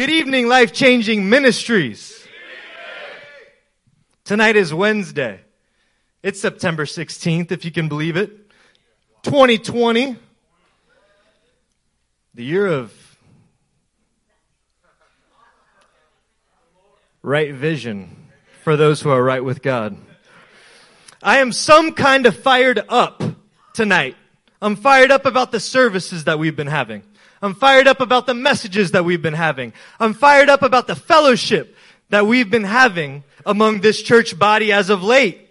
Good evening, life changing ministries. Tonight is Wednesday. It's September 16th, if you can believe it. 2020. The year of right vision for those who are right with God. I am some kind of fired up tonight. I'm fired up about the services that we've been having. I'm fired up about the messages that we've been having. I'm fired up about the fellowship that we've been having among this church body as of late.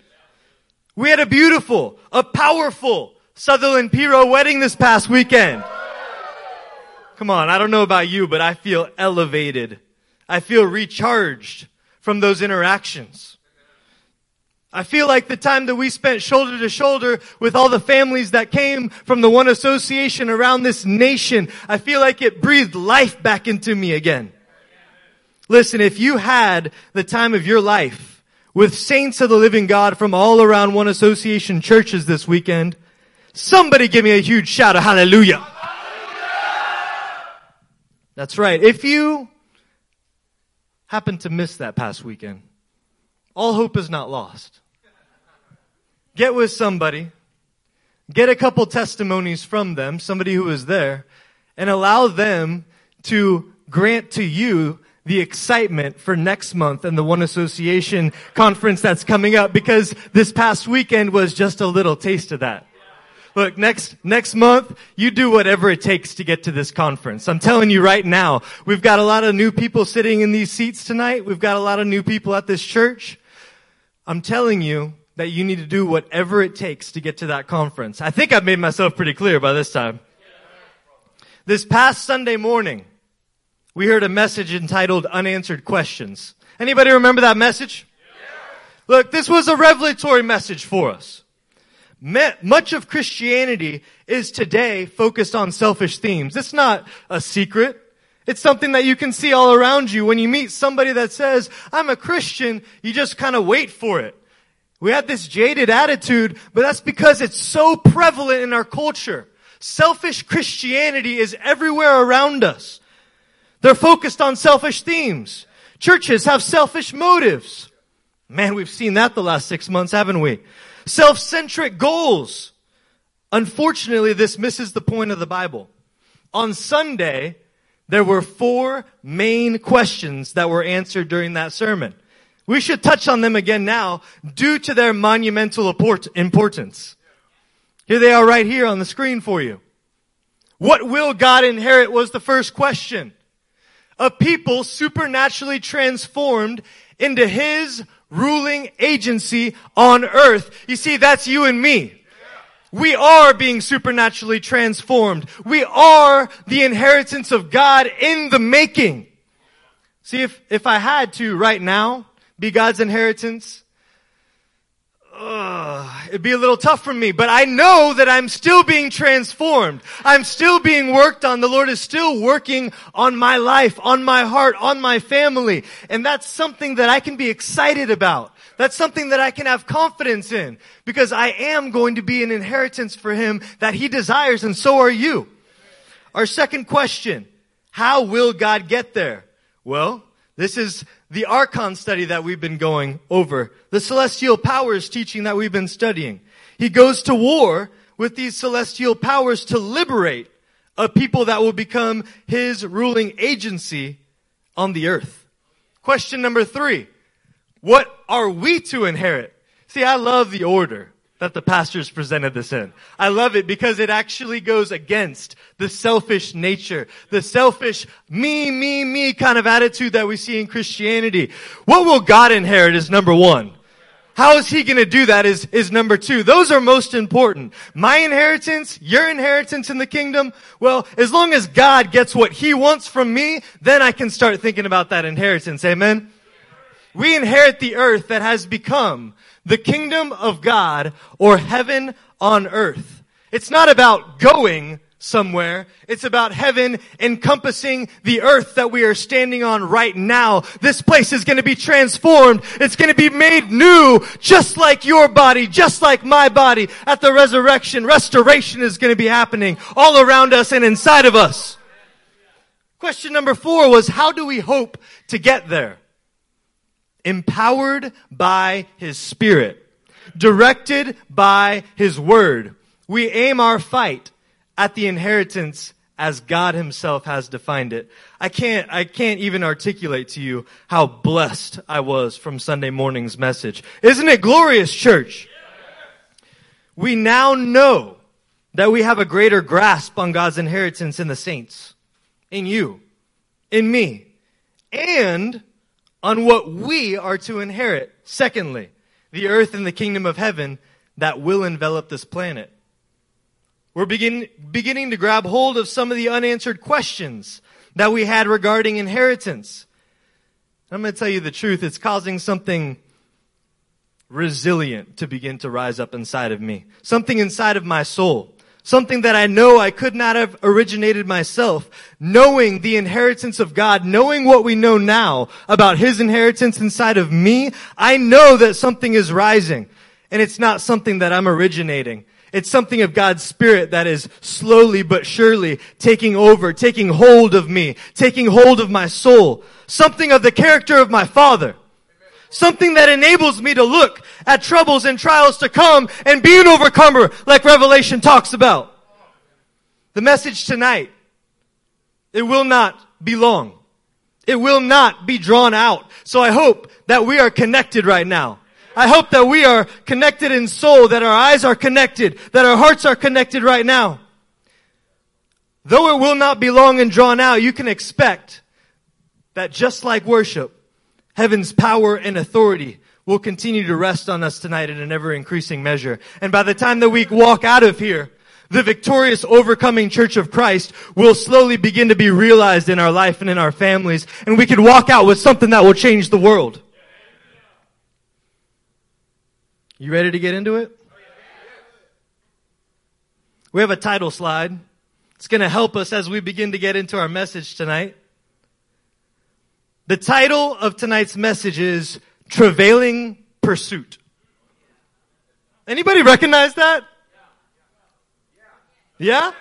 We had a beautiful, a powerful Sutherland Piro wedding this past weekend. Come on, I don't know about you, but I feel elevated. I feel recharged from those interactions. I feel like the time that we spent shoulder to shoulder with all the families that came from the one association around this nation, I feel like it breathed life back into me again. Listen, if you had the time of your life with saints of the living God from all around one association churches this weekend, somebody give me a huge shout of hallelujah. That's right. If you happen to miss that past weekend, all hope is not lost. Get with somebody, get a couple testimonies from them, somebody who was there, and allow them to grant to you the excitement for next month and the One Association conference that's coming up because this past weekend was just a little taste of that. Look, next, next month, you do whatever it takes to get to this conference. I'm telling you right now, we've got a lot of new people sitting in these seats tonight. We've got a lot of new people at this church. I'm telling you that you need to do whatever it takes to get to that conference. I think I've made myself pretty clear by this time. This past Sunday morning, we heard a message entitled Unanswered Questions. Anybody remember that message? Look, this was a revelatory message for us. Much of Christianity is today focused on selfish themes. It's not a secret. It's something that you can see all around you. When you meet somebody that says, I'm a Christian, you just kind of wait for it. We have this jaded attitude, but that's because it's so prevalent in our culture. Selfish Christianity is everywhere around us. They're focused on selfish themes. Churches have selfish motives. Man, we've seen that the last six months, haven't we? Self-centric goals. Unfortunately, this misses the point of the Bible. On Sunday, there were four main questions that were answered during that sermon. We should touch on them again now due to their monumental importance. Here they are right here on the screen for you. What will God inherit was the first question. A people supernaturally transformed into His ruling agency on earth. You see, that's you and me. We are being supernaturally transformed. We are the inheritance of God in the making. See, if, if I had to right now be God's inheritance, uh, it'd be a little tough for me, but I know that I'm still being transformed. I'm still being worked on. The Lord is still working on my life, on my heart, on my family. And that's something that I can be excited about. That's something that I can have confidence in because I am going to be an inheritance for him that he desires and so are you. Our second question, how will God get there? Well, this is the Archon study that we've been going over, the celestial powers teaching that we've been studying. He goes to war with these celestial powers to liberate a people that will become his ruling agency on the earth. Question number three. What are we to inherit? See, I love the order that the pastors presented this in. I love it because it actually goes against the selfish nature, the selfish me, me, me kind of attitude that we see in Christianity. What will God inherit is number one. How is he going to do that is, is number two. Those are most important. My inheritance, your inheritance in the kingdom. Well, as long as God gets what he wants from me, then I can start thinking about that inheritance. Amen. We inherit the earth that has become the kingdom of God or heaven on earth. It's not about going somewhere. It's about heaven encompassing the earth that we are standing on right now. This place is going to be transformed. It's going to be made new, just like your body, just like my body. At the resurrection, restoration is going to be happening all around us and inside of us. Question number four was, how do we hope to get there? Empowered by His Spirit. Directed by His Word. We aim our fight at the inheritance as God himself has defined it. I can't, I can't even articulate to you how blessed I was from Sunday morning's message. Isn't it glorious, church? We now know that we have a greater grasp on God's inheritance in the saints, in you, in me, and on what we are to inherit. Secondly, the earth and the kingdom of heaven that will envelop this planet. We're begin, beginning to grab hold of some of the unanswered questions that we had regarding inheritance. I'm going to tell you the truth. It's causing something resilient to begin to rise up inside of me. Something inside of my soul. Something that I know I could not have originated myself. Knowing the inheritance of God, knowing what we know now about His inheritance inside of me, I know that something is rising. And it's not something that I'm originating. It's something of God's Spirit that is slowly but surely taking over, taking hold of me, taking hold of my soul. Something of the character of my Father. Something that enables me to look at troubles and trials to come and be an overcomer like Revelation talks about. The message tonight, it will not be long. It will not be drawn out. So I hope that we are connected right now. I hope that we are connected in soul, that our eyes are connected, that our hearts are connected right now. Though it will not be long and drawn out, you can expect that just like worship, heaven's power and authority will continue to rest on us tonight in an ever increasing measure. And by the time that we walk out of here, the victorious overcoming church of Christ will slowly begin to be realized in our life and in our families. And we can walk out with something that will change the world. You ready to get into it? We have a title slide. It's going to help us as we begin to get into our message tonight. The title of tonight's message is Travailing Pursuit. Anybody recognize that? Yeah?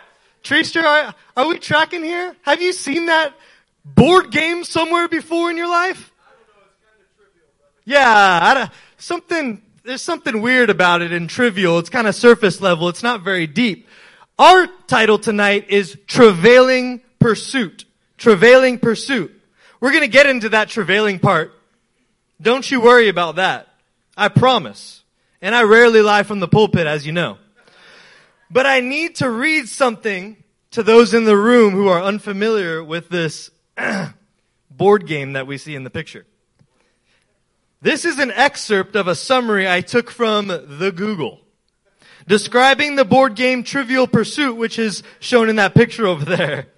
Treester, are, are we tracking here? Have you seen that board game somewhere before in your life? Yeah, something there's something weird about it and trivial. It's kind of surface level. It's not very deep. Our title tonight is Travailing Pursuit. Travailing Pursuit. We're going to get into that travailing part. Don't you worry about that. I promise. And I rarely lie from the pulpit, as you know. But I need to read something to those in the room who are unfamiliar with this board game that we see in the picture. This is an excerpt of a summary I took from the Google describing the board game Trivial Pursuit, which is shown in that picture over there.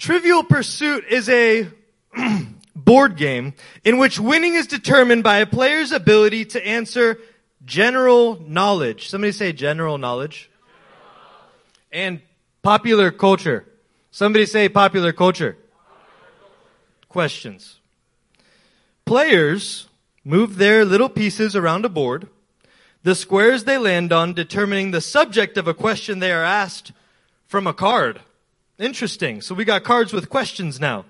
Trivial Pursuit is a board game in which winning is determined by a player's ability to answer general knowledge. Somebody say general knowledge. And popular culture. Somebody say popular culture. Questions. Players move their little pieces around a board, the squares they land on determining the subject of a question they are asked from a card. Interesting. So we got cards with questions now.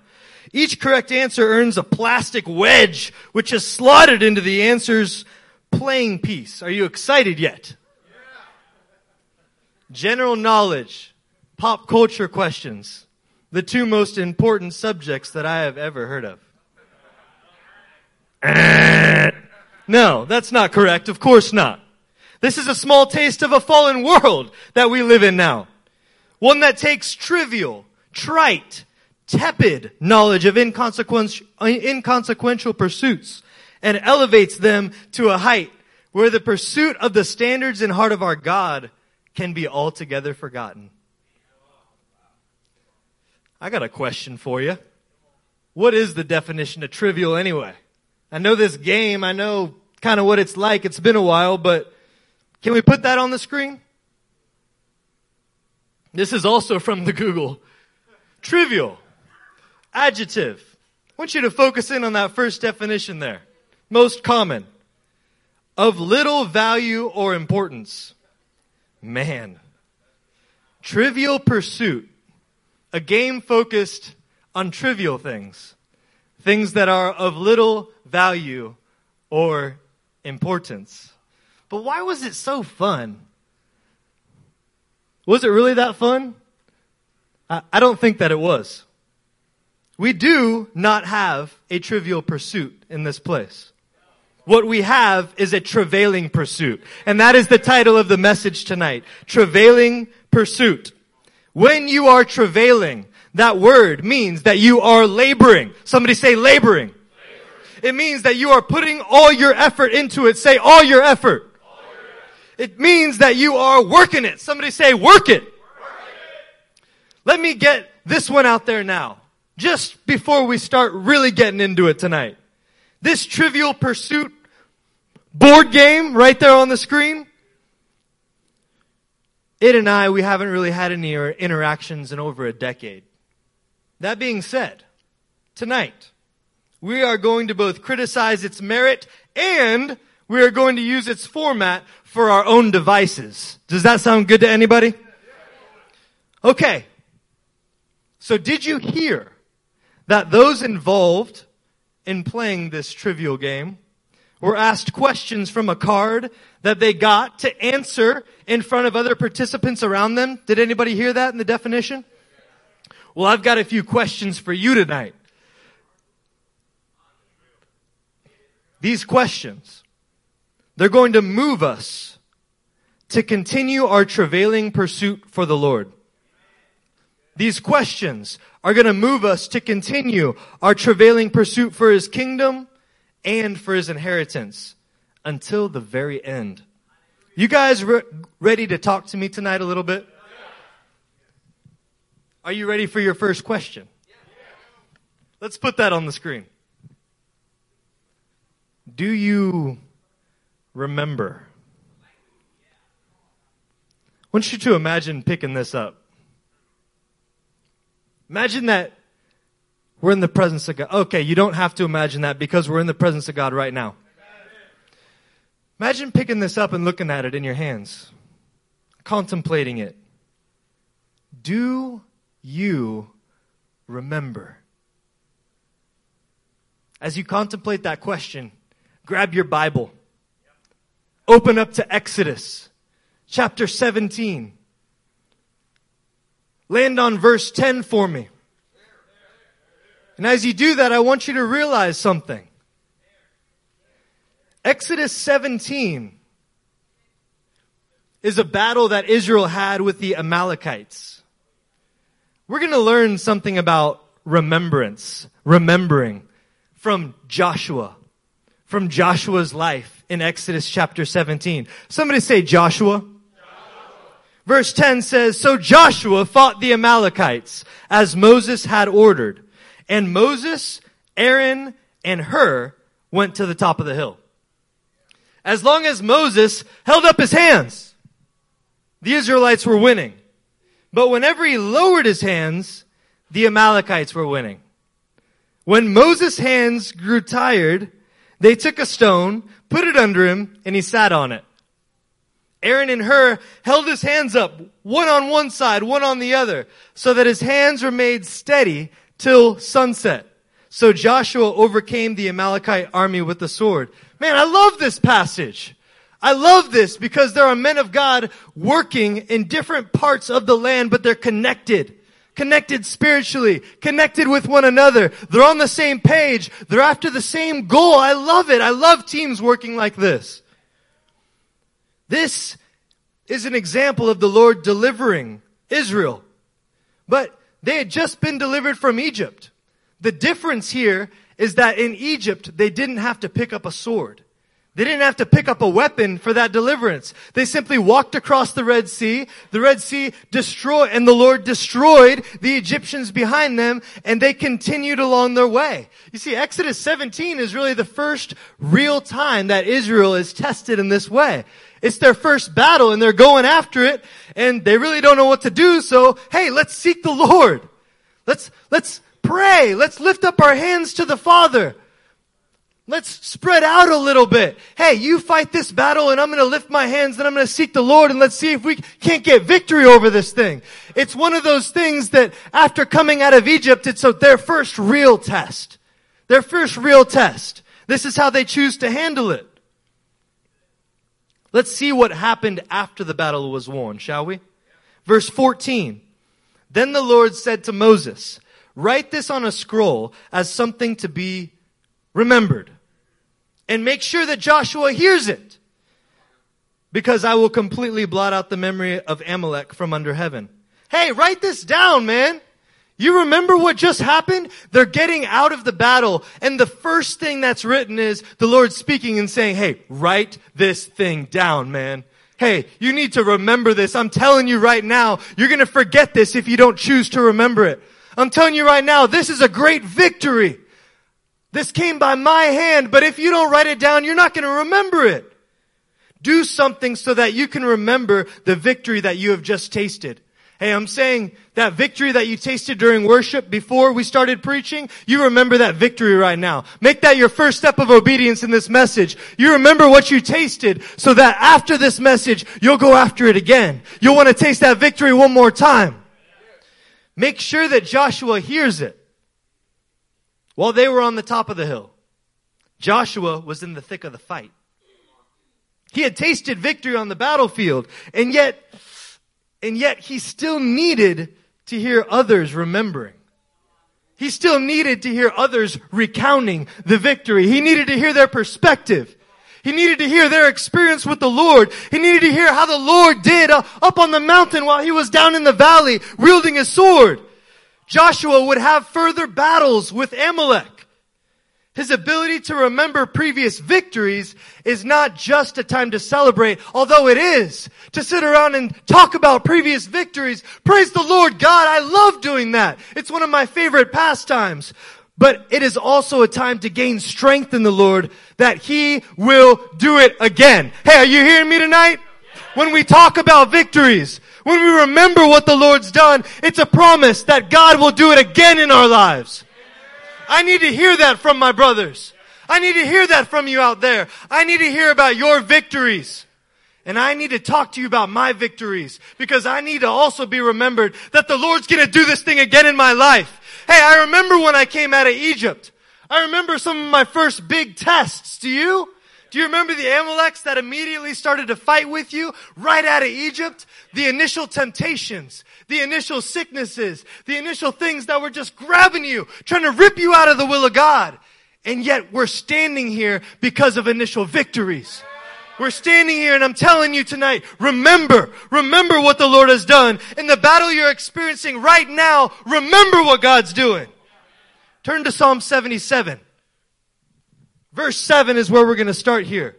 Each correct answer earns a plastic wedge, which is slotted into the answer's playing piece. Are you excited yet? General knowledge, pop culture questions, the two most important subjects that I have ever heard of. no, that's not correct. Of course not. This is a small taste of a fallen world that we live in now. One that takes trivial, trite, tepid knowledge of inconsequential, pursuits and elevates them to a height where the pursuit of the standards and heart of our God can be altogether forgotten. I got a question for you. What is the definition of trivial anyway? I know this game. I know kind of what it's like. It's been a while, but can we put that on the screen? This is also from the Google. Trivial. Adjective. I want you to focus in on that first definition there. Most common. Of little value or importance. Man. Trivial pursuit a game focused on trivial things, things that are of little value or importance. But why was it so fun? Was it really that fun? I, I don't think that it was. We do not have a trivial pursuit in this place. What we have is a travailing pursuit. And that is the title of the message tonight. Travailing pursuit. When you are travailing, that word means that you are laboring. Somebody say laboring. laboring. It means that you are putting all your effort into it. Say all your effort. It means that you are working it. Somebody say work it. Let me get this one out there now. Just before we start really getting into it tonight. This trivial pursuit board game right there on the screen. It and I, we haven't really had any interactions in over a decade. That being said, tonight, we are going to both criticize its merit and we are going to use its format for our own devices. Does that sound good to anybody? Okay. So did you hear that those involved in playing this trivial game were asked questions from a card that they got to answer in front of other participants around them. Did anybody hear that in the definition? Well, I've got a few questions for you tonight. These questions, they're going to move us to continue our travailing pursuit for the Lord. These questions are going to move us to continue our travailing pursuit for His kingdom and for his inheritance until the very end. You guys re- ready to talk to me tonight a little bit? Are you ready for your first question? Let's put that on the screen. Do you remember? I want you to imagine picking this up. Imagine that we're in the presence of God. Okay, you don't have to imagine that because we're in the presence of God right now. Imagine picking this up and looking at it in your hands, contemplating it. Do you remember? As you contemplate that question, grab your Bible. Open up to Exodus chapter 17. Land on verse 10 for me. And as you do that, I want you to realize something. Exodus 17 is a battle that Israel had with the Amalekites. We're going to learn something about remembrance, remembering from Joshua, from Joshua's life in Exodus chapter 17. Somebody say Joshua. Joshua. Verse 10 says, So Joshua fought the Amalekites as Moses had ordered. And Moses, Aaron, and Hur went to the top of the hill. As long as Moses held up his hands, the Israelites were winning. But whenever he lowered his hands, the Amalekites were winning. When Moses' hands grew tired, they took a stone, put it under him, and he sat on it. Aaron and Hur held his hands up, one on one side, one on the other, so that his hands were made steady till sunset. So Joshua overcame the Amalekite army with the sword. Man, I love this passage. I love this because there are men of God working in different parts of the land, but they're connected. Connected spiritually, connected with one another. They're on the same page. They're after the same goal. I love it. I love teams working like this. This is an example of the Lord delivering Israel. But they had just been delivered from Egypt. The difference here is that in Egypt, they didn't have to pick up a sword. They didn't have to pick up a weapon for that deliverance. They simply walked across the Red Sea. The Red Sea destroyed, and the Lord destroyed the Egyptians behind them, and they continued along their way. You see, Exodus 17 is really the first real time that Israel is tested in this way. It's their first battle and they're going after it and they really don't know what to do. So, hey, let's seek the Lord. Let's, let's pray. Let's lift up our hands to the Father. Let's spread out a little bit. Hey, you fight this battle and I'm going to lift my hands and I'm going to seek the Lord and let's see if we can't get victory over this thing. It's one of those things that after coming out of Egypt, it's their first real test. Their first real test. This is how they choose to handle it. Let's see what happened after the battle was won, shall we? Verse 14. Then the Lord said to Moses, write this on a scroll as something to be remembered. And make sure that Joshua hears it. Because I will completely blot out the memory of Amalek from under heaven. Hey, write this down, man. You remember what just happened? They're getting out of the battle and the first thing that's written is the Lord speaking and saying, hey, write this thing down, man. Hey, you need to remember this. I'm telling you right now, you're gonna forget this if you don't choose to remember it. I'm telling you right now, this is a great victory. This came by my hand, but if you don't write it down, you're not going to remember it. Do something so that you can remember the victory that you have just tasted. Hey, I'm saying that victory that you tasted during worship before we started preaching, you remember that victory right now. Make that your first step of obedience in this message. You remember what you tasted so that after this message, you'll go after it again. You'll want to taste that victory one more time. Make sure that Joshua hears it. While they were on the top of the hill, Joshua was in the thick of the fight. He had tasted victory on the battlefield, and yet, and yet he still needed to hear others remembering. He still needed to hear others recounting the victory. He needed to hear their perspective. He needed to hear their experience with the Lord. He needed to hear how the Lord did uh, up on the mountain while he was down in the valley wielding his sword. Joshua would have further battles with Amalek. His ability to remember previous victories is not just a time to celebrate, although it is to sit around and talk about previous victories. Praise the Lord God. I love doing that. It's one of my favorite pastimes. But it is also a time to gain strength in the Lord that He will do it again. Hey, are you hearing me tonight? When we talk about victories, when we remember what the Lord's done, it's a promise that God will do it again in our lives. I need to hear that from my brothers. I need to hear that from you out there. I need to hear about your victories. And I need to talk to you about my victories because I need to also be remembered that the Lord's going to do this thing again in my life. Hey, I remember when I came out of Egypt. I remember some of my first big tests. Do you? Do you remember the Amaleks that immediately started to fight with you right out of Egypt? The initial temptations, the initial sicknesses, the initial things that were just grabbing you, trying to rip you out of the will of God. And yet we're standing here because of initial victories. We're standing here and I'm telling you tonight, remember, remember what the Lord has done. In the battle you're experiencing right now, remember what God's doing. Turn to Psalm 77. Verse 7 is where we're going to start here.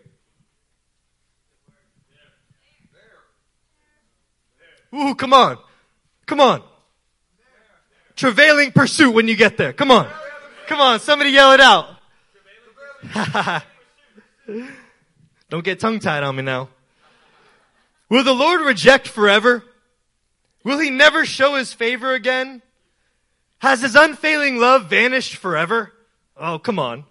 Ooh, come on. Come on. Travailing pursuit when you get there. Come on. Come on. Somebody yell it out. Don't get tongue tied on me now. Will the Lord reject forever? Will he never show his favor again? Has his unfailing love vanished forever? Oh, come on.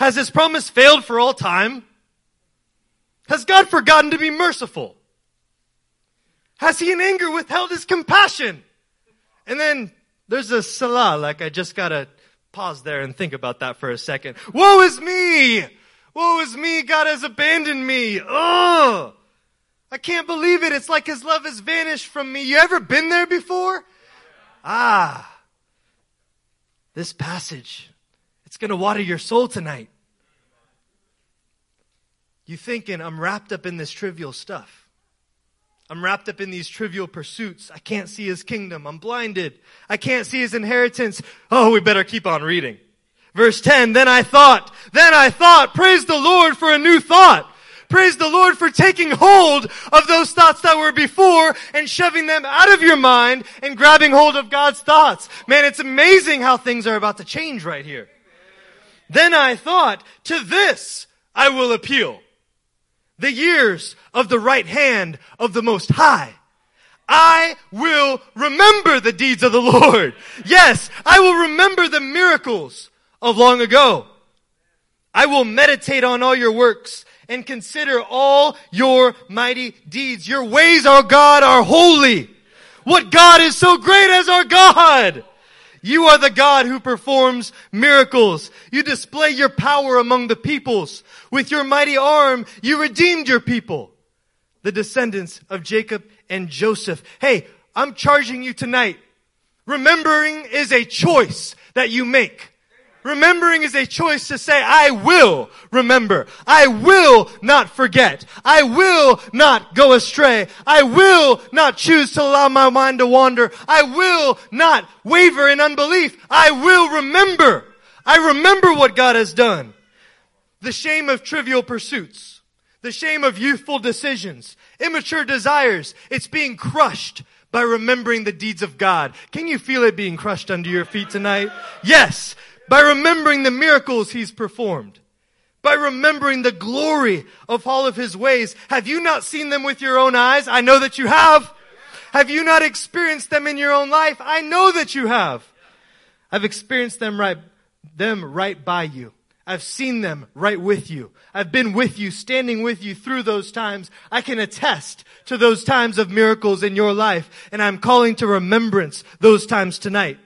Has his promise failed for all time? Has God forgotten to be merciful? Has he in anger withheld his compassion? And then there's a selah, like I just gotta pause there and think about that for a second. Woe is me! Woe is me, God has abandoned me. Ugh! I can't believe it. It's like his love has vanished from me. You ever been there before? Ah. This passage, it's gonna water your soul tonight. You thinking, I'm wrapped up in this trivial stuff. I'm wrapped up in these trivial pursuits. I can't see his kingdom. I'm blinded. I can't see his inheritance. Oh, we better keep on reading. Verse 10, then I thought, then I thought, praise the Lord for a new thought. Praise the Lord for taking hold of those thoughts that were before and shoving them out of your mind and grabbing hold of God's thoughts. Man, it's amazing how things are about to change right here. Then I thought, to this I will appeal. The years of the right hand of the Most High. I will remember the deeds of the Lord. Yes, I will remember the miracles of long ago. I will meditate on all your works and consider all your mighty deeds. Your ways, our God, are holy. What God is so great as our God? You are the God who performs miracles. You display your power among the peoples. With your mighty arm, you redeemed your people, the descendants of Jacob and Joseph. Hey, I'm charging you tonight. Remembering is a choice that you make. Remembering is a choice to say, I will remember. I will not forget. I will not go astray. I will not choose to allow my mind to wander. I will not waver in unbelief. I will remember. I remember what God has done. The shame of trivial pursuits. The shame of youthful decisions. Immature desires. It's being crushed by remembering the deeds of God. Can you feel it being crushed under your feet tonight? Yes by remembering the miracles he's performed, by remembering the glory of all of his ways. Have you not seen them with your own eyes? I know that you have. Have you not experienced them in your own life? I know that you have. I've experienced them right, them right by you. I've seen them right with you. I've been with you, standing with you through those times. I can attest to those times of miracles in your life, and I'm calling to remembrance those times tonight.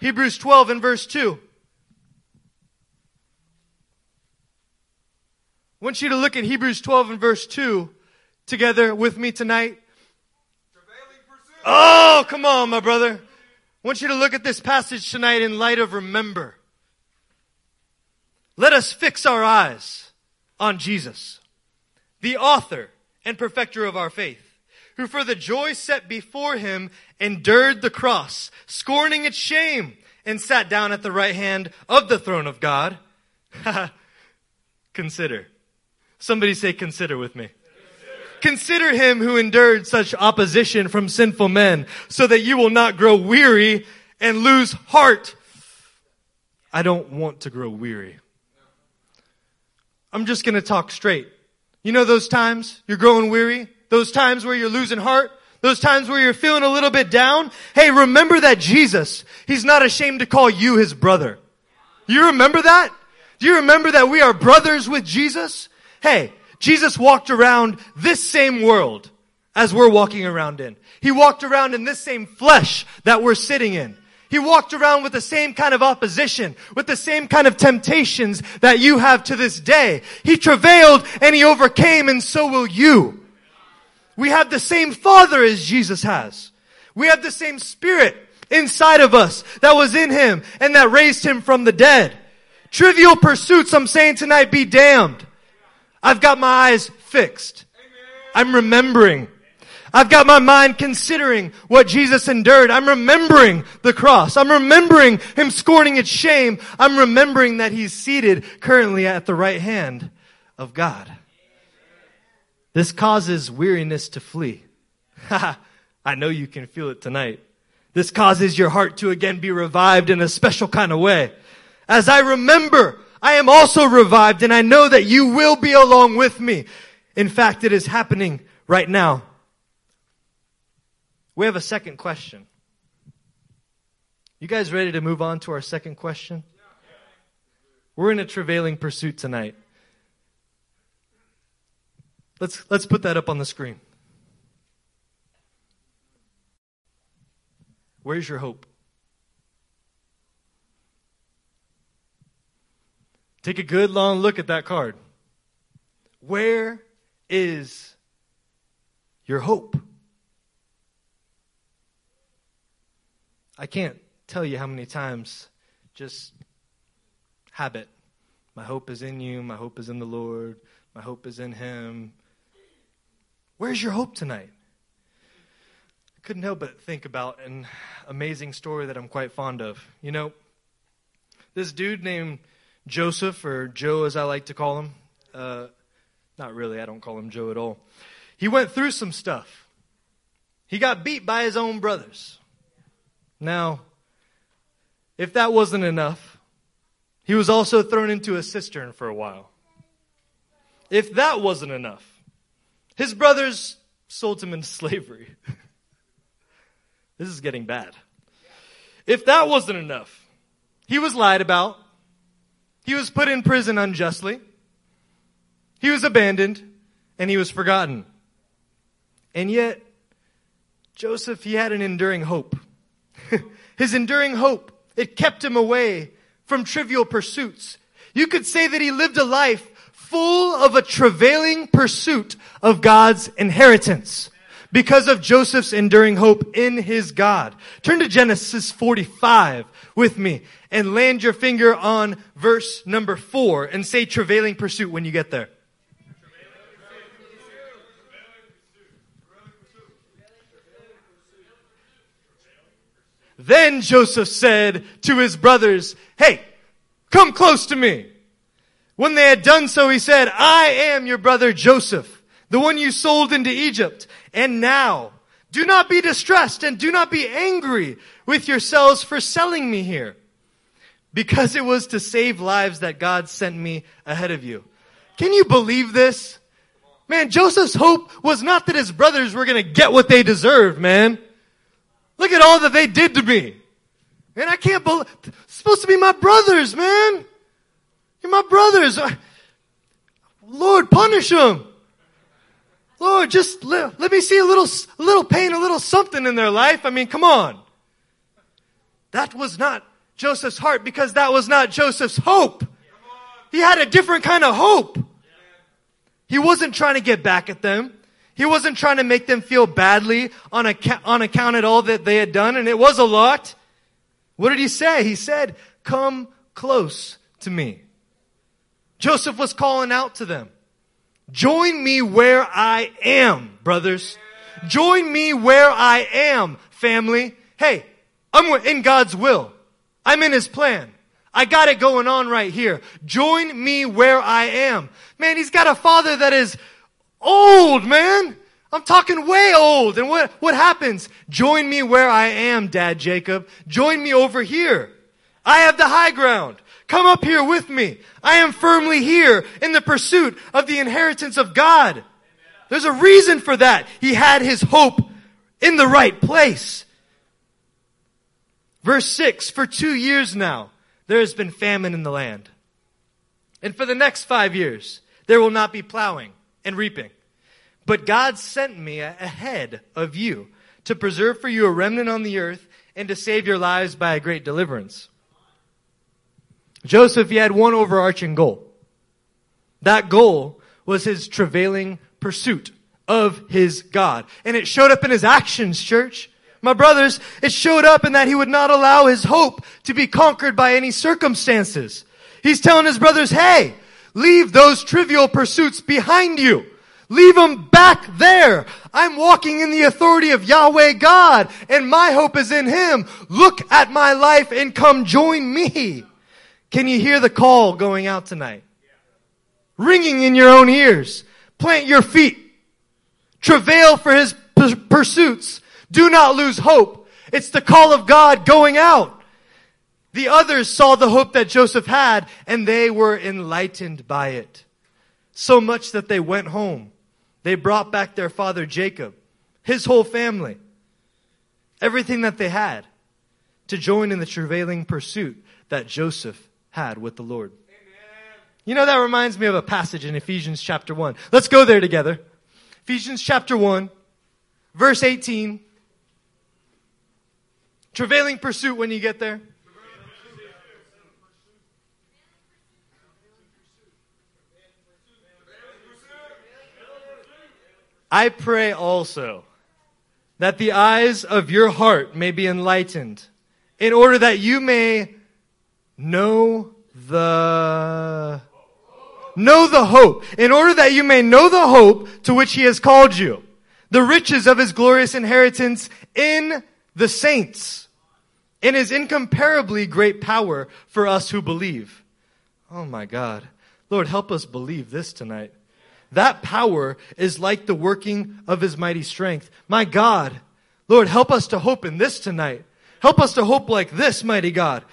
Hebrews 12 and verse 2. I want you to look at Hebrews 12 and verse 2 together with me tonight. Oh, come on, my brother. I want you to look at this passage tonight in light of remember. Let us fix our eyes on Jesus, the author and perfecter of our faith, who for the joy set before him endured the cross, scorning its shame, and sat down at the right hand of the throne of God. Consider Somebody say, consider with me. Consider. him who endured such opposition from sinful men so that you will not grow weary and lose heart. I don't want to grow weary. I'm just going to talk straight. You know those times you're growing weary? Those times where you're losing heart? Those times where you're feeling a little bit down? Hey, remember that Jesus, He's not ashamed to call you His brother. You remember that? Do you remember that we are brothers with Jesus? Hey, Jesus walked around this same world as we're walking around in. He walked around in this same flesh that we're sitting in. He walked around with the same kind of opposition, with the same kind of temptations that you have to this day. He travailed and he overcame and so will you. We have the same Father as Jesus has. We have the same Spirit inside of us that was in Him and that raised Him from the dead. Trivial pursuits, I'm saying tonight, be damned. I've got my eyes fixed. I'm remembering. I've got my mind considering what Jesus endured. I'm remembering the cross. I'm remembering Him scorning its shame. I'm remembering that He's seated currently at the right hand of God. This causes weariness to flee. I know you can feel it tonight. This causes your heart to again be revived in a special kind of way. As I remember I am also revived and I know that you will be along with me. In fact, it is happening right now. We have a second question. You guys ready to move on to our second question? We're in a travailing pursuit tonight. Let's, let's put that up on the screen. Where's your hope? Take a good long look at that card. Where is your hope? I can't tell you how many times just habit. My hope is in you. My hope is in the Lord. My hope is in Him. Where's your hope tonight? I couldn't help but think about an amazing story that I'm quite fond of. You know, this dude named Joseph, or Joe as I like to call him. Uh, not really, I don't call him Joe at all. He went through some stuff. He got beat by his own brothers. Now, if that wasn't enough, he was also thrown into a cistern for a while. If that wasn't enough, his brothers sold him into slavery. this is getting bad. If that wasn't enough, he was lied about. He was put in prison unjustly. He was abandoned and he was forgotten. And yet, Joseph, he had an enduring hope. His enduring hope, it kept him away from trivial pursuits. You could say that he lived a life full of a travailing pursuit of God's inheritance because of Joseph's enduring hope in his God. Turn to Genesis 45 with me and land your finger on verse number four and say travailing pursuit when you get there. Then Joseph said to his brothers, Hey, come close to me. When they had done so, he said, I am your brother Joseph, the one you sold into Egypt. And now, do not be distressed and do not be angry with yourselves for selling me here. Because it was to save lives that God sent me ahead of you. Can you believe this? Man, Joseph's hope was not that his brothers were to get what they deserved, man. Look at all that they did to me. Man, I can't believe, supposed to be my brothers, man. You're my brothers. Lord, punish them. Lord, just let, let me see a little, a little pain, a little something in their life. I mean, come on. That was not Joseph's heart because that was not Joseph's hope. He had a different kind of hope. He wasn't trying to get back at them. He wasn't trying to make them feel badly on, on account of all that they had done, and it was a lot. What did he say? He said, come close to me. Joseph was calling out to them. Join me where I am, brothers. Join me where I am, family. Hey, I'm in God's will. I'm in His plan. I got it going on right here. Join me where I am. Man, he's got a father that is old, man. I'm talking way old. And what, what happens? Join me where I am, Dad Jacob. Join me over here. I have the high ground. Come up here with me. I am firmly here in the pursuit of the inheritance of God. There's a reason for that. He had his hope in the right place. Verse 6, for two years now, there has been famine in the land. And for the next five years, there will not be plowing and reaping. But God sent me ahead of you to preserve for you a remnant on the earth and to save your lives by a great deliverance. Joseph, he had one overarching goal. That goal was his travailing pursuit of his God. And it showed up in his actions, church. My brothers, it showed up in that he would not allow his hope to be conquered by any circumstances. He's telling his brothers, hey, leave those trivial pursuits behind you. Leave them back there. I'm walking in the authority of Yahweh God and my hope is in Him. Look at my life and come join me. Can you hear the call going out tonight? Ringing in your own ears. Plant your feet. Travail for His pursuits. Do not lose hope. It's the call of God going out. The others saw the hope that Joseph had and they were enlightened by it. So much that they went home they brought back their father Jacob, his whole family, everything that they had to join in the travailing pursuit that Joseph had with the Lord. Amen. You know, that reminds me of a passage in Ephesians chapter 1. Let's go there together. Ephesians chapter 1, verse 18. Travailing pursuit when you get there. I pray also that the eyes of your heart may be enlightened in order that you may know the know the hope in order that you may know the hope to which he has called you the riches of his glorious inheritance in the saints in his incomparably great power for us who believe oh my god lord help us believe this tonight that power is like the working of his mighty strength. My God, Lord, help us to hope in this tonight. Help us to hope like this, mighty God.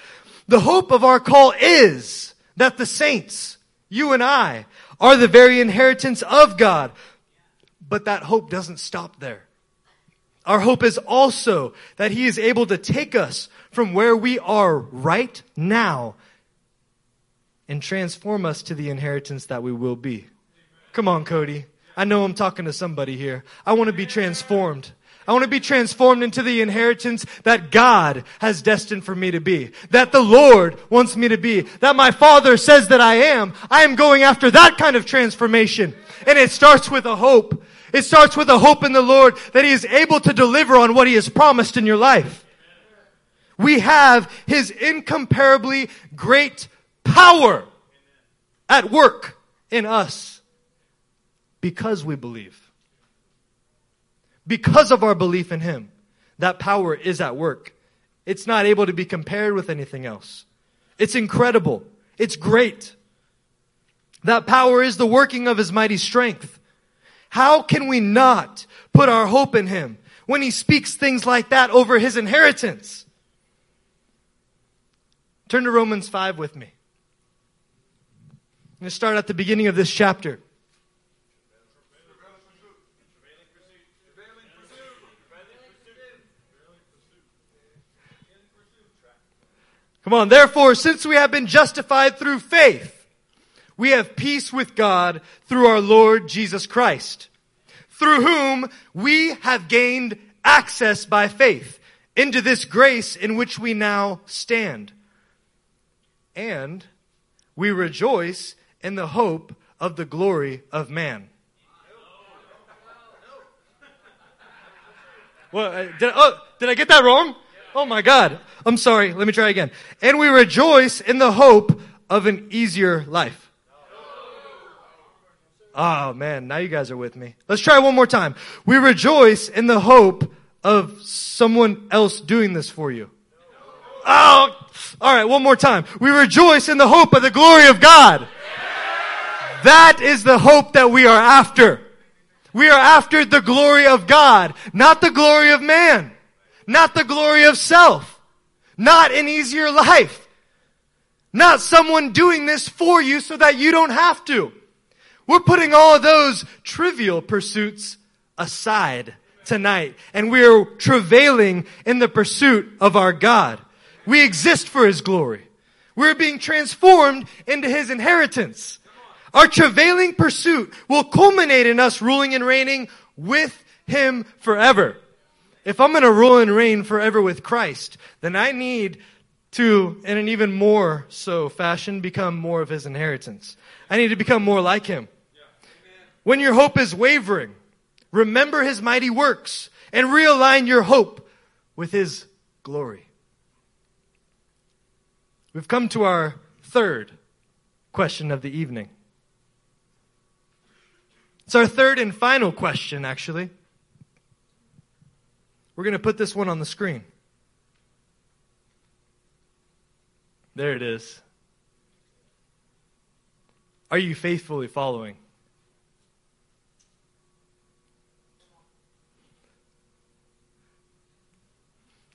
The hope of our call is that the saints, you and I, are the very inheritance of God. But that hope doesn't stop there. Our hope is also that He is able to take us from where we are right now and transform us to the inheritance that we will be. Come on, Cody. I know I'm talking to somebody here. I want to be transformed. I want to be transformed into the inheritance that God has destined for me to be. That the Lord wants me to be. That my Father says that I am. I am going after that kind of transformation. And it starts with a hope. It starts with a hope in the Lord that He is able to deliver on what He has promised in your life. We have His incomparably great power at work in us because we believe because of our belief in Him. That power is at work. It's not able to be compared with anything else. It's incredible. It's great. That power is the working of His mighty strength. How can we not put our hope in Him when He speaks things like that over His inheritance? Turn to Romans 5 with me. I'm going to start at the beginning of this chapter. Come on. Therefore, since we have been justified through faith, we have peace with God through our Lord Jesus Christ, through whom we have gained access by faith into this grace in which we now stand. And we rejoice in the hope of the glory of man. Well, uh, did, oh, did I get that wrong? Oh my God. I'm sorry. Let me try again. And we rejoice in the hope of an easier life. Oh man, now you guys are with me. Let's try one more time. We rejoice in the hope of someone else doing this for you. Oh, alright, one more time. We rejoice in the hope of the glory of God. That is the hope that we are after. We are after the glory of God, not the glory of man. Not the glory of self. Not an easier life. Not someone doing this for you so that you don't have to. We're putting all of those trivial pursuits aside tonight and we are travailing in the pursuit of our God. We exist for His glory. We're being transformed into His inheritance. Our travailing pursuit will culminate in us ruling and reigning with Him forever if I'm going to rule and reign forever with Christ, then I need to, in an even more so fashion, become more of his inheritance. I need to become more like him. When your hope is wavering, remember his mighty works and realign your hope with his glory. We've come to our third question of the evening. It's our third and final question, actually. We're going to put this one on the screen. There it is. Are you faithfully following?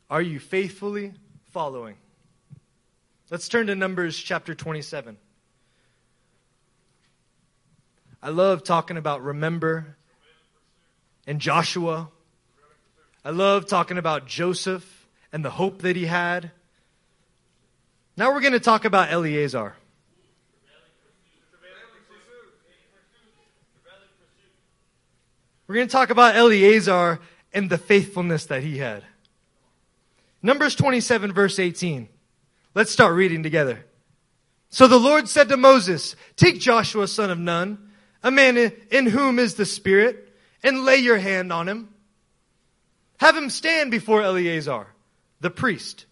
Are you faithfully following? Let's turn to Numbers chapter 27. I love talking about remember and Joshua I love talking about Joseph and the hope that he had. Now we're going to talk about Eleazar. We're going to talk about Eleazar and the faithfulness that he had. Numbers 27 verse 18. Let's start reading together. So the Lord said to Moses, take Joshua son of Nun, a man in whom is the Spirit, and lay your hand on him have him stand before Eleazar, the priest,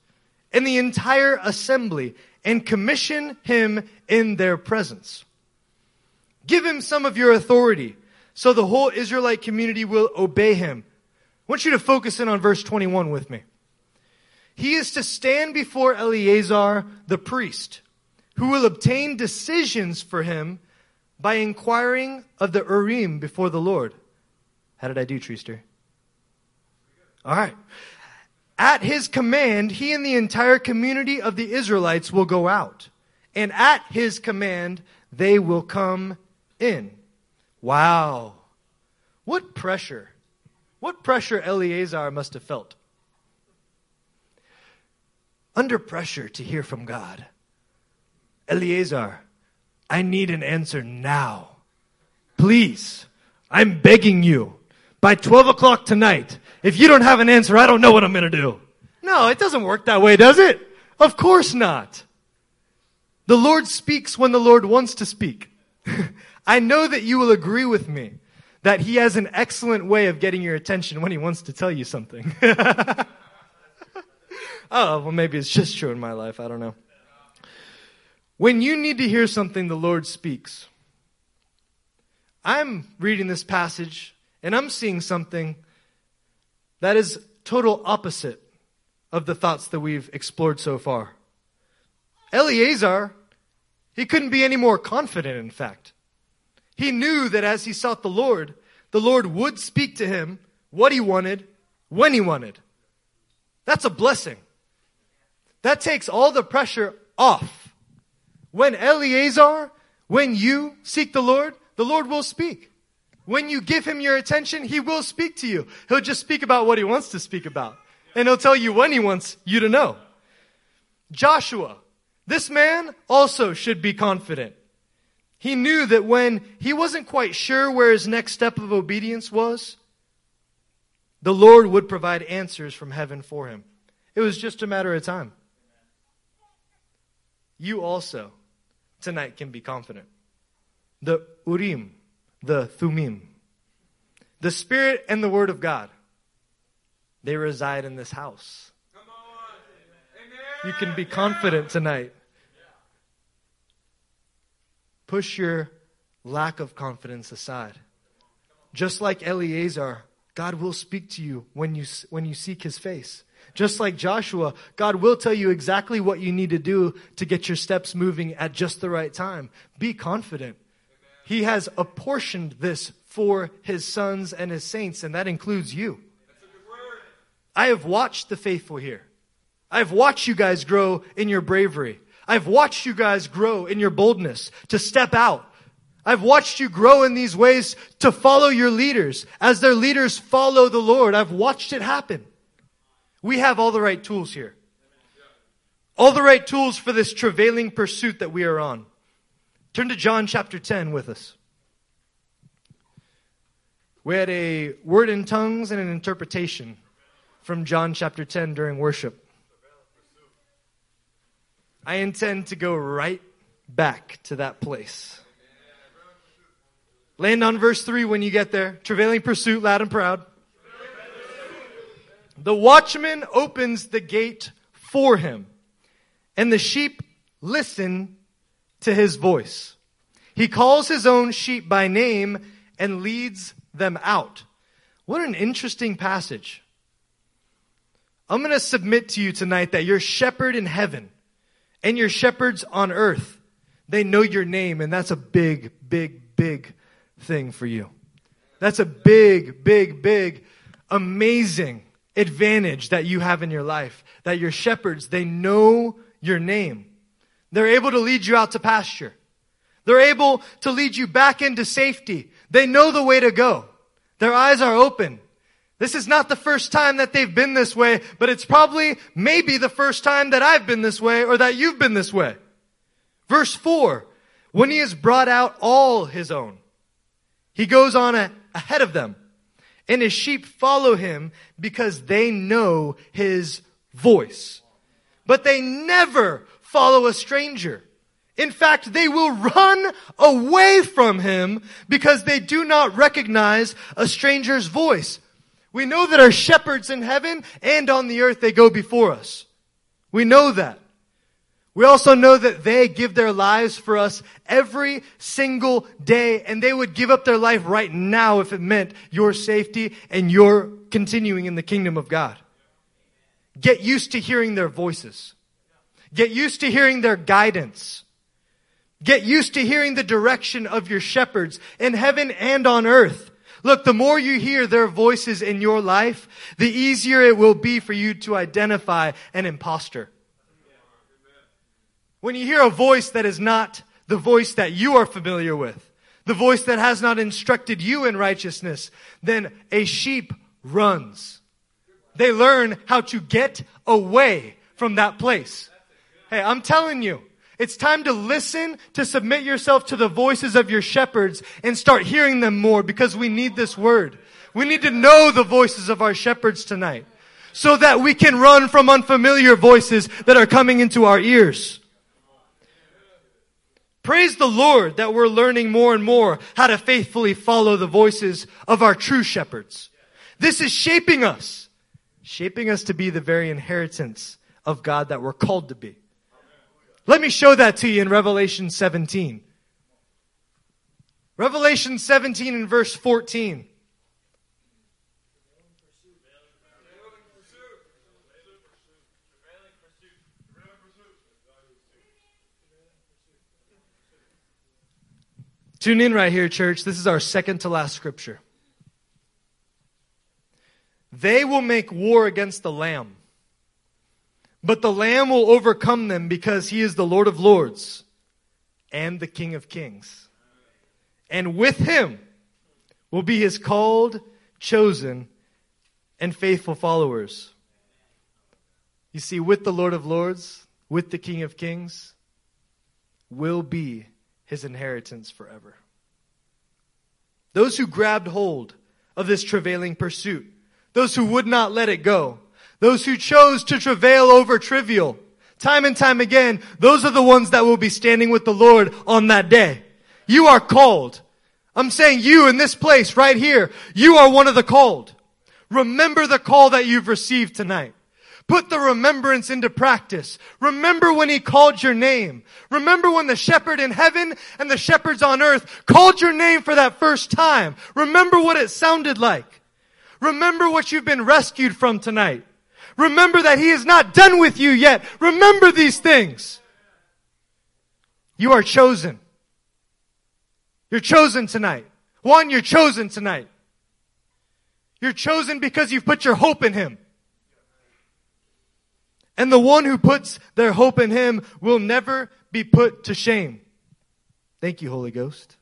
and the entire assembly, and commission him in their presence. Give him some of your authority, so the whole Israelite community will obey him. I want you to focus in on verse 21 with me. He is to stand before Eleazar, the priest, who will obtain decisions for him by inquiring of the Urim before the Lord. How did I do, Treester? All right. At his command, he and the entire community of the Israelites will go out. And at his command, they will come in. Wow. What pressure. What pressure Eleazar must have felt. Under pressure to hear from God. Eleazar, I need an answer now. Please, I'm begging you. By 12 o'clock tonight, if you don't have an answer, I don't know what I'm going to do. No, it doesn't work that way, does it? Of course not. The Lord speaks when the Lord wants to speak. I know that you will agree with me that He has an excellent way of getting your attention when He wants to tell you something. oh, well, maybe it's just true in my life. I don't know. When you need to hear something, the Lord speaks. I'm reading this passage and I'm seeing something that is total opposite of the thoughts that we've explored so far. Eleazar, he couldn't be any more confident, in fact. He knew that as he sought the Lord, the Lord would speak to him what he wanted, when he wanted. That's a blessing. That takes all the pressure off. When Eleazar, when you seek the Lord, the Lord will speak. When you give him your attention, he will speak to you. He'll just speak about what he wants to speak about. And he'll tell you when he wants you to know. Joshua, this man also should be confident. He knew that when he wasn't quite sure where his next step of obedience was, the Lord would provide answers from heaven for him. It was just a matter of time. You also tonight can be confident. The Urim, the Thummim, the Spirit and the Word of God, they reside in this house. You can be confident tonight Push your lack of confidence aside. Just like Eleazar, God will speak to you when you, when you seek his face. Just like Joshua, God will tell you exactly what you need to do to get your steps moving at just the right time. Be confident. He has apportioned this for his sons and his saints, and that includes you. I have watched the faithful here. I've watched you guys grow in your bravery. I've watched you guys grow in your boldness to step out. I've watched you grow in these ways to follow your leaders as their leaders follow the Lord. I've watched it happen. We have all the right tools here. All the right tools for this travailing pursuit that we are on. Turn to John chapter 10 with us. We had a word in tongues and an interpretation from John chapter 10 during worship. I intend to go right back to that place. Land on verse 3 when you get there. Travailing pursuit, loud and proud. The watchman opens the gate for him, and the sheep listen to his voice. He calls his own sheep by name and leads them out. What an interesting passage. I'm going to submit to you tonight that your shepherd in heaven and your shepherds on earth, they know your name, and that's a big, big, big thing for you. That's a big, big, big, amazing advantage that you have in your life. That your shepherds, they know your name. They're able to lead you out to pasture. They're able to lead you back into safety. They know the way to go. Their eyes are open. This is not the first time that they've been this way, but it's probably maybe the first time that I've been this way or that you've been this way. Verse 4 When he has brought out all his own, he goes on a, ahead of them, and his sheep follow him because they know his voice. But they never follow a stranger. In fact, they will run away from him because they do not recognize a stranger's voice. We know that our shepherds in heaven and on the earth, they go before us. We know that. We also know that they give their lives for us every single day, and they would give up their life right now if it meant your safety and your continuing in the kingdom of God. Get used to hearing their voices. Get used to hearing their guidance. Get used to hearing the direction of your shepherds in heaven and on earth. Look, the more you hear their voices in your life, the easier it will be for you to identify an impostor. When you hear a voice that is not the voice that you are familiar with, the voice that has not instructed you in righteousness, then a sheep runs. They learn how to get away from that place. Hey, I'm telling you, It's time to listen, to submit yourself to the voices of your shepherds and start hearing them more because we need this word. We need to know the voices of our shepherds tonight so that we can run from unfamiliar voices that are coming into our ears. Praise the Lord that we're learning more and more how to faithfully follow the voices of our true shepherds. This is shaping us, shaping us to be the very inheritance of God that we're called to be. Let me show that to you in Revelation 17. Revelation 17 and verse 14. Tune in right here, church. This is our second to last scripture. They will make war against the Lamb, but the Lamb will overcome them because he is the Lord of Lords and the King of Kings. And with him will be his called, chosen, and faithful followers. You see, with the Lord of Lords, with the King of Kings, will be his inheritance forever. Those who grabbed hold of this travailing pursuit, those who would not let it go, those who chose to travail over trivial, time and time again, those are the ones that will be standing with the Lord on that day. You are called. I'm saying you in this place right here, you are one of the called. Remember the call that you've received tonight. Put the remembrance into practice. Remember when he called your name. Remember when the shepherd in heaven and the shepherds on earth called your name for that first time. Remember what it sounded like. Remember what you've been rescued from tonight. Remember that he is not done with you yet. Remember these things. You are chosen. You're chosen tonight. One, you're chosen tonight. You're chosen because you've put your hope in him. And the one who puts their hope in him will never be put to shame. Thank you, Holy Ghost.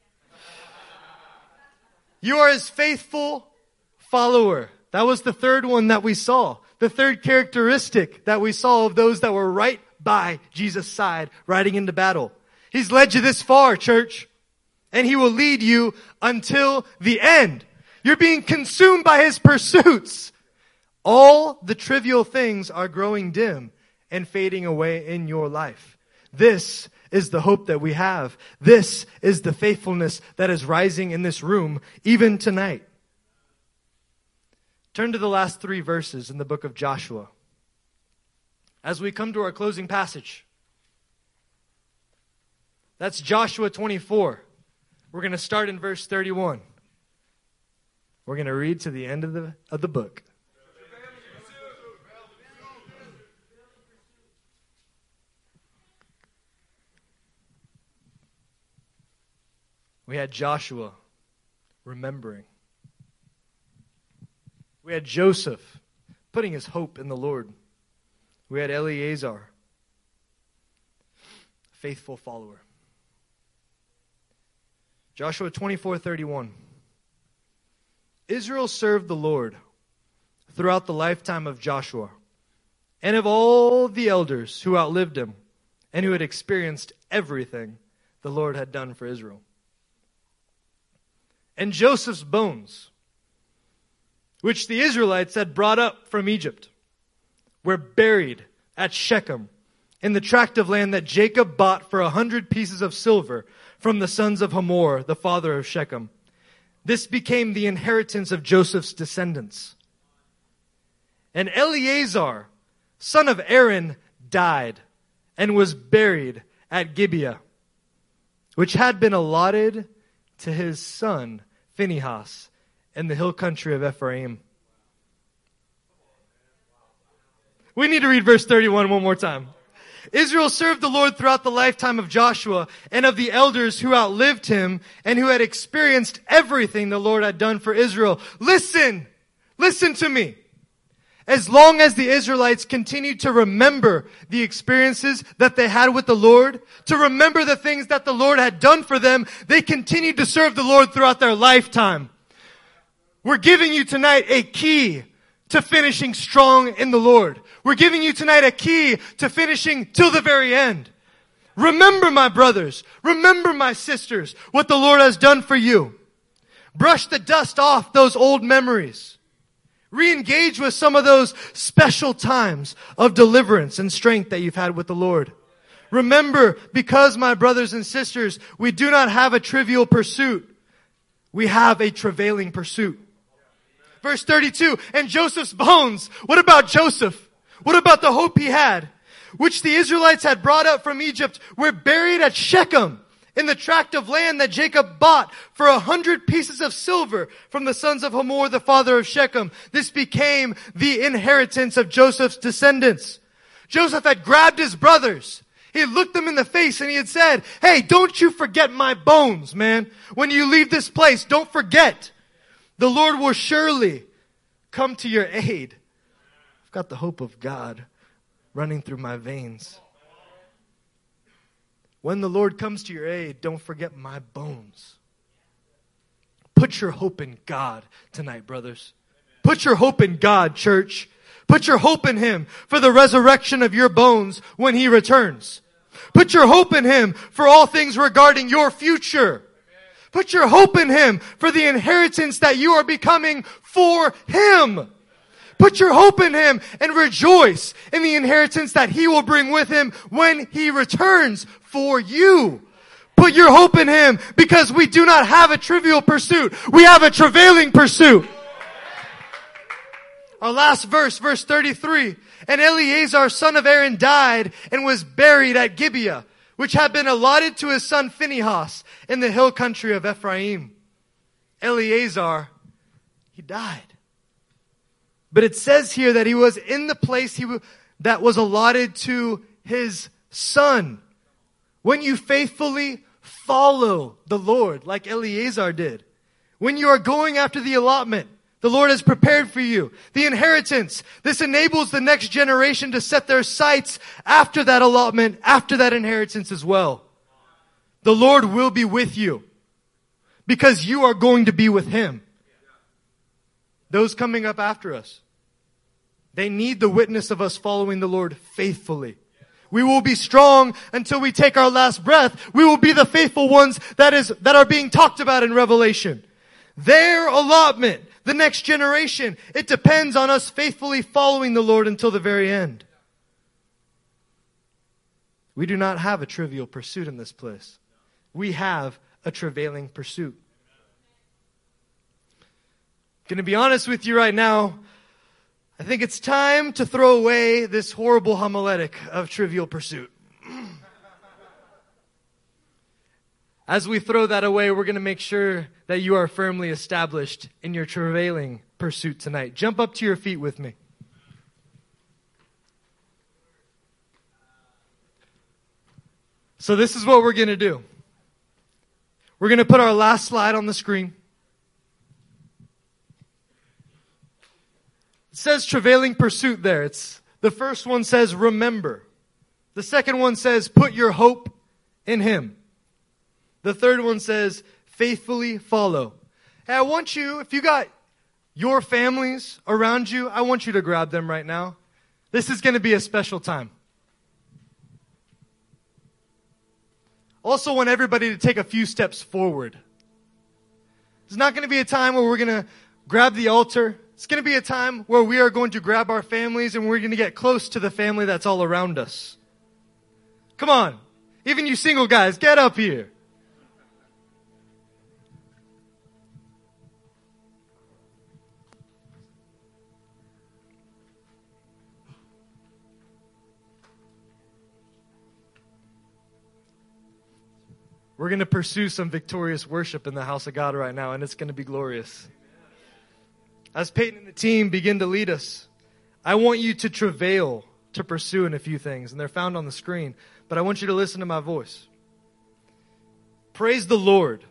You are his faithful follower. That was the third one that we saw. The third characteristic that we saw of those that were right by Jesus' side riding into battle. He's led you this far, church. And he will lead you until the end. You're being consumed by his pursuits. All the trivial things are growing dim and fading away in your life. This is the hope that we have. This is the faithfulness that is rising in this room even tonight. Turn to the last three verses in the book of Joshua. As we come to our closing passage, that's Joshua 24. We're going to start in verse 31. We're going to read to the end of the, of the book. We had Joshua remembering. We had Joseph putting his hope in the Lord. We had Eleazar, a faithful follower. Joshua 24:31 Israel served the Lord throughout the lifetime of Joshua and of all the elders who outlived him and who had experienced everything the Lord had done for Israel and Joseph's bones, which the Israelites had brought up from Egypt, were buried at Shechem in the tract of land that Jacob bought for a hundred pieces of silver from the sons of Hamor, the father of Shechem. This became the inheritance of Joseph's descendants. And Eleazar, son of Aaron, died and was buried at Gibeah, which had been allotted to his son Phinehas in the hill country of Ephraim. We need to read verse 31 one more time. Israel served the Lord throughout the lifetime of Joshua and of the elders who outlived him and who had experienced everything the Lord had done for Israel. Listen! Listen to me! As long as the Israelites continued to remember the experiences that they had with the Lord, to remember the things that the Lord had done for them, they continued to serve the Lord throughout their lifetime. We're giving you tonight a key to finishing strong in the Lord. We're giving you tonight a key to finishing till the very end. Remember, my brothers, remember, my sisters, what the Lord has done for you. Brush the dust off those old memories. Re-engage with some of those special times of deliverance and strength that you've had with the Lord. Remember, because my brothers and sisters, we do not have a trivial pursuit. We have a travailing pursuit. Verse 32, and Joseph's bones. What about Joseph? What about the hope he had? Which the Israelites had brought up from Egypt were buried at Shechem in the tract of land that Jacob bought for a hundred pieces of silver from the sons of Hamor, the father of Shechem. This became the inheritance of Joseph's descendants. Joseph had grabbed his brothers. He had looked them in the face and he had said, Hey, don't you forget my bones, man. When you leave this place, don't forget. The Lord will surely come to your aid. I've got the hope of God running through my veins. When the Lord comes to your aid, don't forget my bones. Put your hope in God tonight, brothers. Put your hope in God, church. Put your hope in Him for the resurrection of your bones when He returns. Put your hope in Him for all things regarding your future. Put your hope in Him for the inheritance that you are becoming for Him. Put your hope in Him and rejoice in the inheritance that He will bring with Him when He returns for you. Put your hope in Him because we do not have a trivial pursuit. We have a travailing pursuit. Our last verse, verse 33. And Eleazar, son of Aaron, died and was buried at Gibeah, which had been allotted to his son Phinehas in the hill country of Ephraim. Eleazar, he died. But it says here that he was in the place he, that was allotted to his son. When you faithfully follow the Lord, like Eleazar did, when you are going after the allotment, the Lord has prepared for you. The inheritance. This enables the next generation to set their sights after that allotment, after that inheritance as well. The Lord will be with you because you are going to be with Him. Those coming up after us, they need the witness of us following the Lord faithfully. We will be strong until we take our last breath. We will be the faithful ones that is, that are being talked about in Revelation. Their allotment, the next generation, it depends on us faithfully following the Lord until the very end. We do not have a trivial pursuit in this place. We have a travailing pursuit. Going to be honest with you right now. I think it's time to throw away this horrible homiletic of trivial pursuit. As we throw that away, we're going to make sure that you are firmly established in your travailing pursuit tonight. Jump up to your feet with me. So, this is what we're going to do. We're going to put our last slide on the screen. It says travailing pursuit there. It's the first one says remember. The second one says put your hope in him. The third one says faithfully follow. Hey, I want you, if you got your families around you, I want you to grab them right now. This is going to be a special time. Also want everybody to take a few steps forward. It's not going to be a time where we're going to grab the altar it's going to be a time where we are going to grab our families and we're going to get close to the family that's all around us. Come on. Even you single guys, get up here. We're going to pursue some victorious worship in the house of God right now, and it's going to be glorious as Peyton and the team begin to lead us, I want you to travail to pursue in a few things, and they're found on the screen, but I want you to listen to my voice. Praise the Lord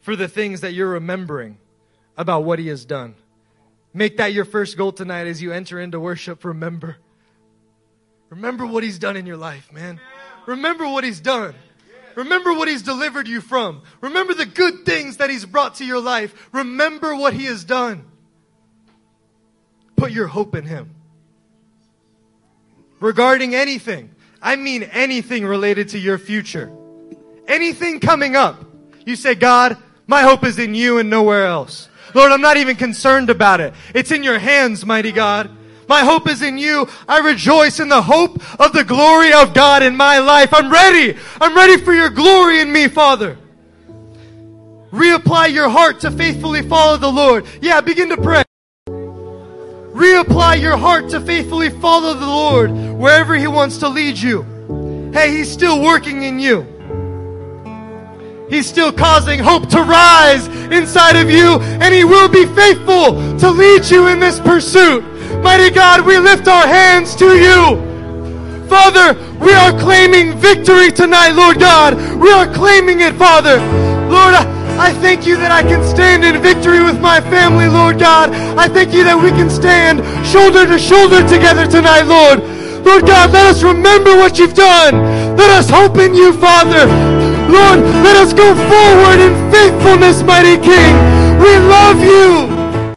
for the things that you're remembering about what He has done. Make that your first goal tonight as you enter into worship. Remember. Remember what He's done in your life, man. Remember what He's done. Remember what He's delivered you from. Remember the good things that He's brought to your life. Remember what He has done. Put your hope in Him. Regarding anything, I mean anything related to your future. Anything coming up. You say, God, my hope is in you and nowhere else. Lord, I'm not even concerned about it. It's in your hands, mighty God. My hope is in you. I rejoice in the hope of the glory of God in my life. I'm ready. I'm ready for your glory in me, Father. Reapply your heart to faithfully follow the Lord. Yeah, begin to pray. Reapply your heart to faithfully follow the Lord wherever He wants to lead you. Hey, He's still working in you. He's still causing hope to rise inside of you, and He will be faithful to lead you in this pursuit. Mighty God, we lift our hands to you. Father, we are claiming victory tonight, Lord God. We are claiming it, Father. Lord, I thank you that I can stand in victory with my family, Lord God. I thank you that we can stand shoulder to shoulder together tonight, Lord. Lord God, let us remember what you've done. Let us hope in you, Father. Lord, let us go forward in faithfulness, mighty King. We love you.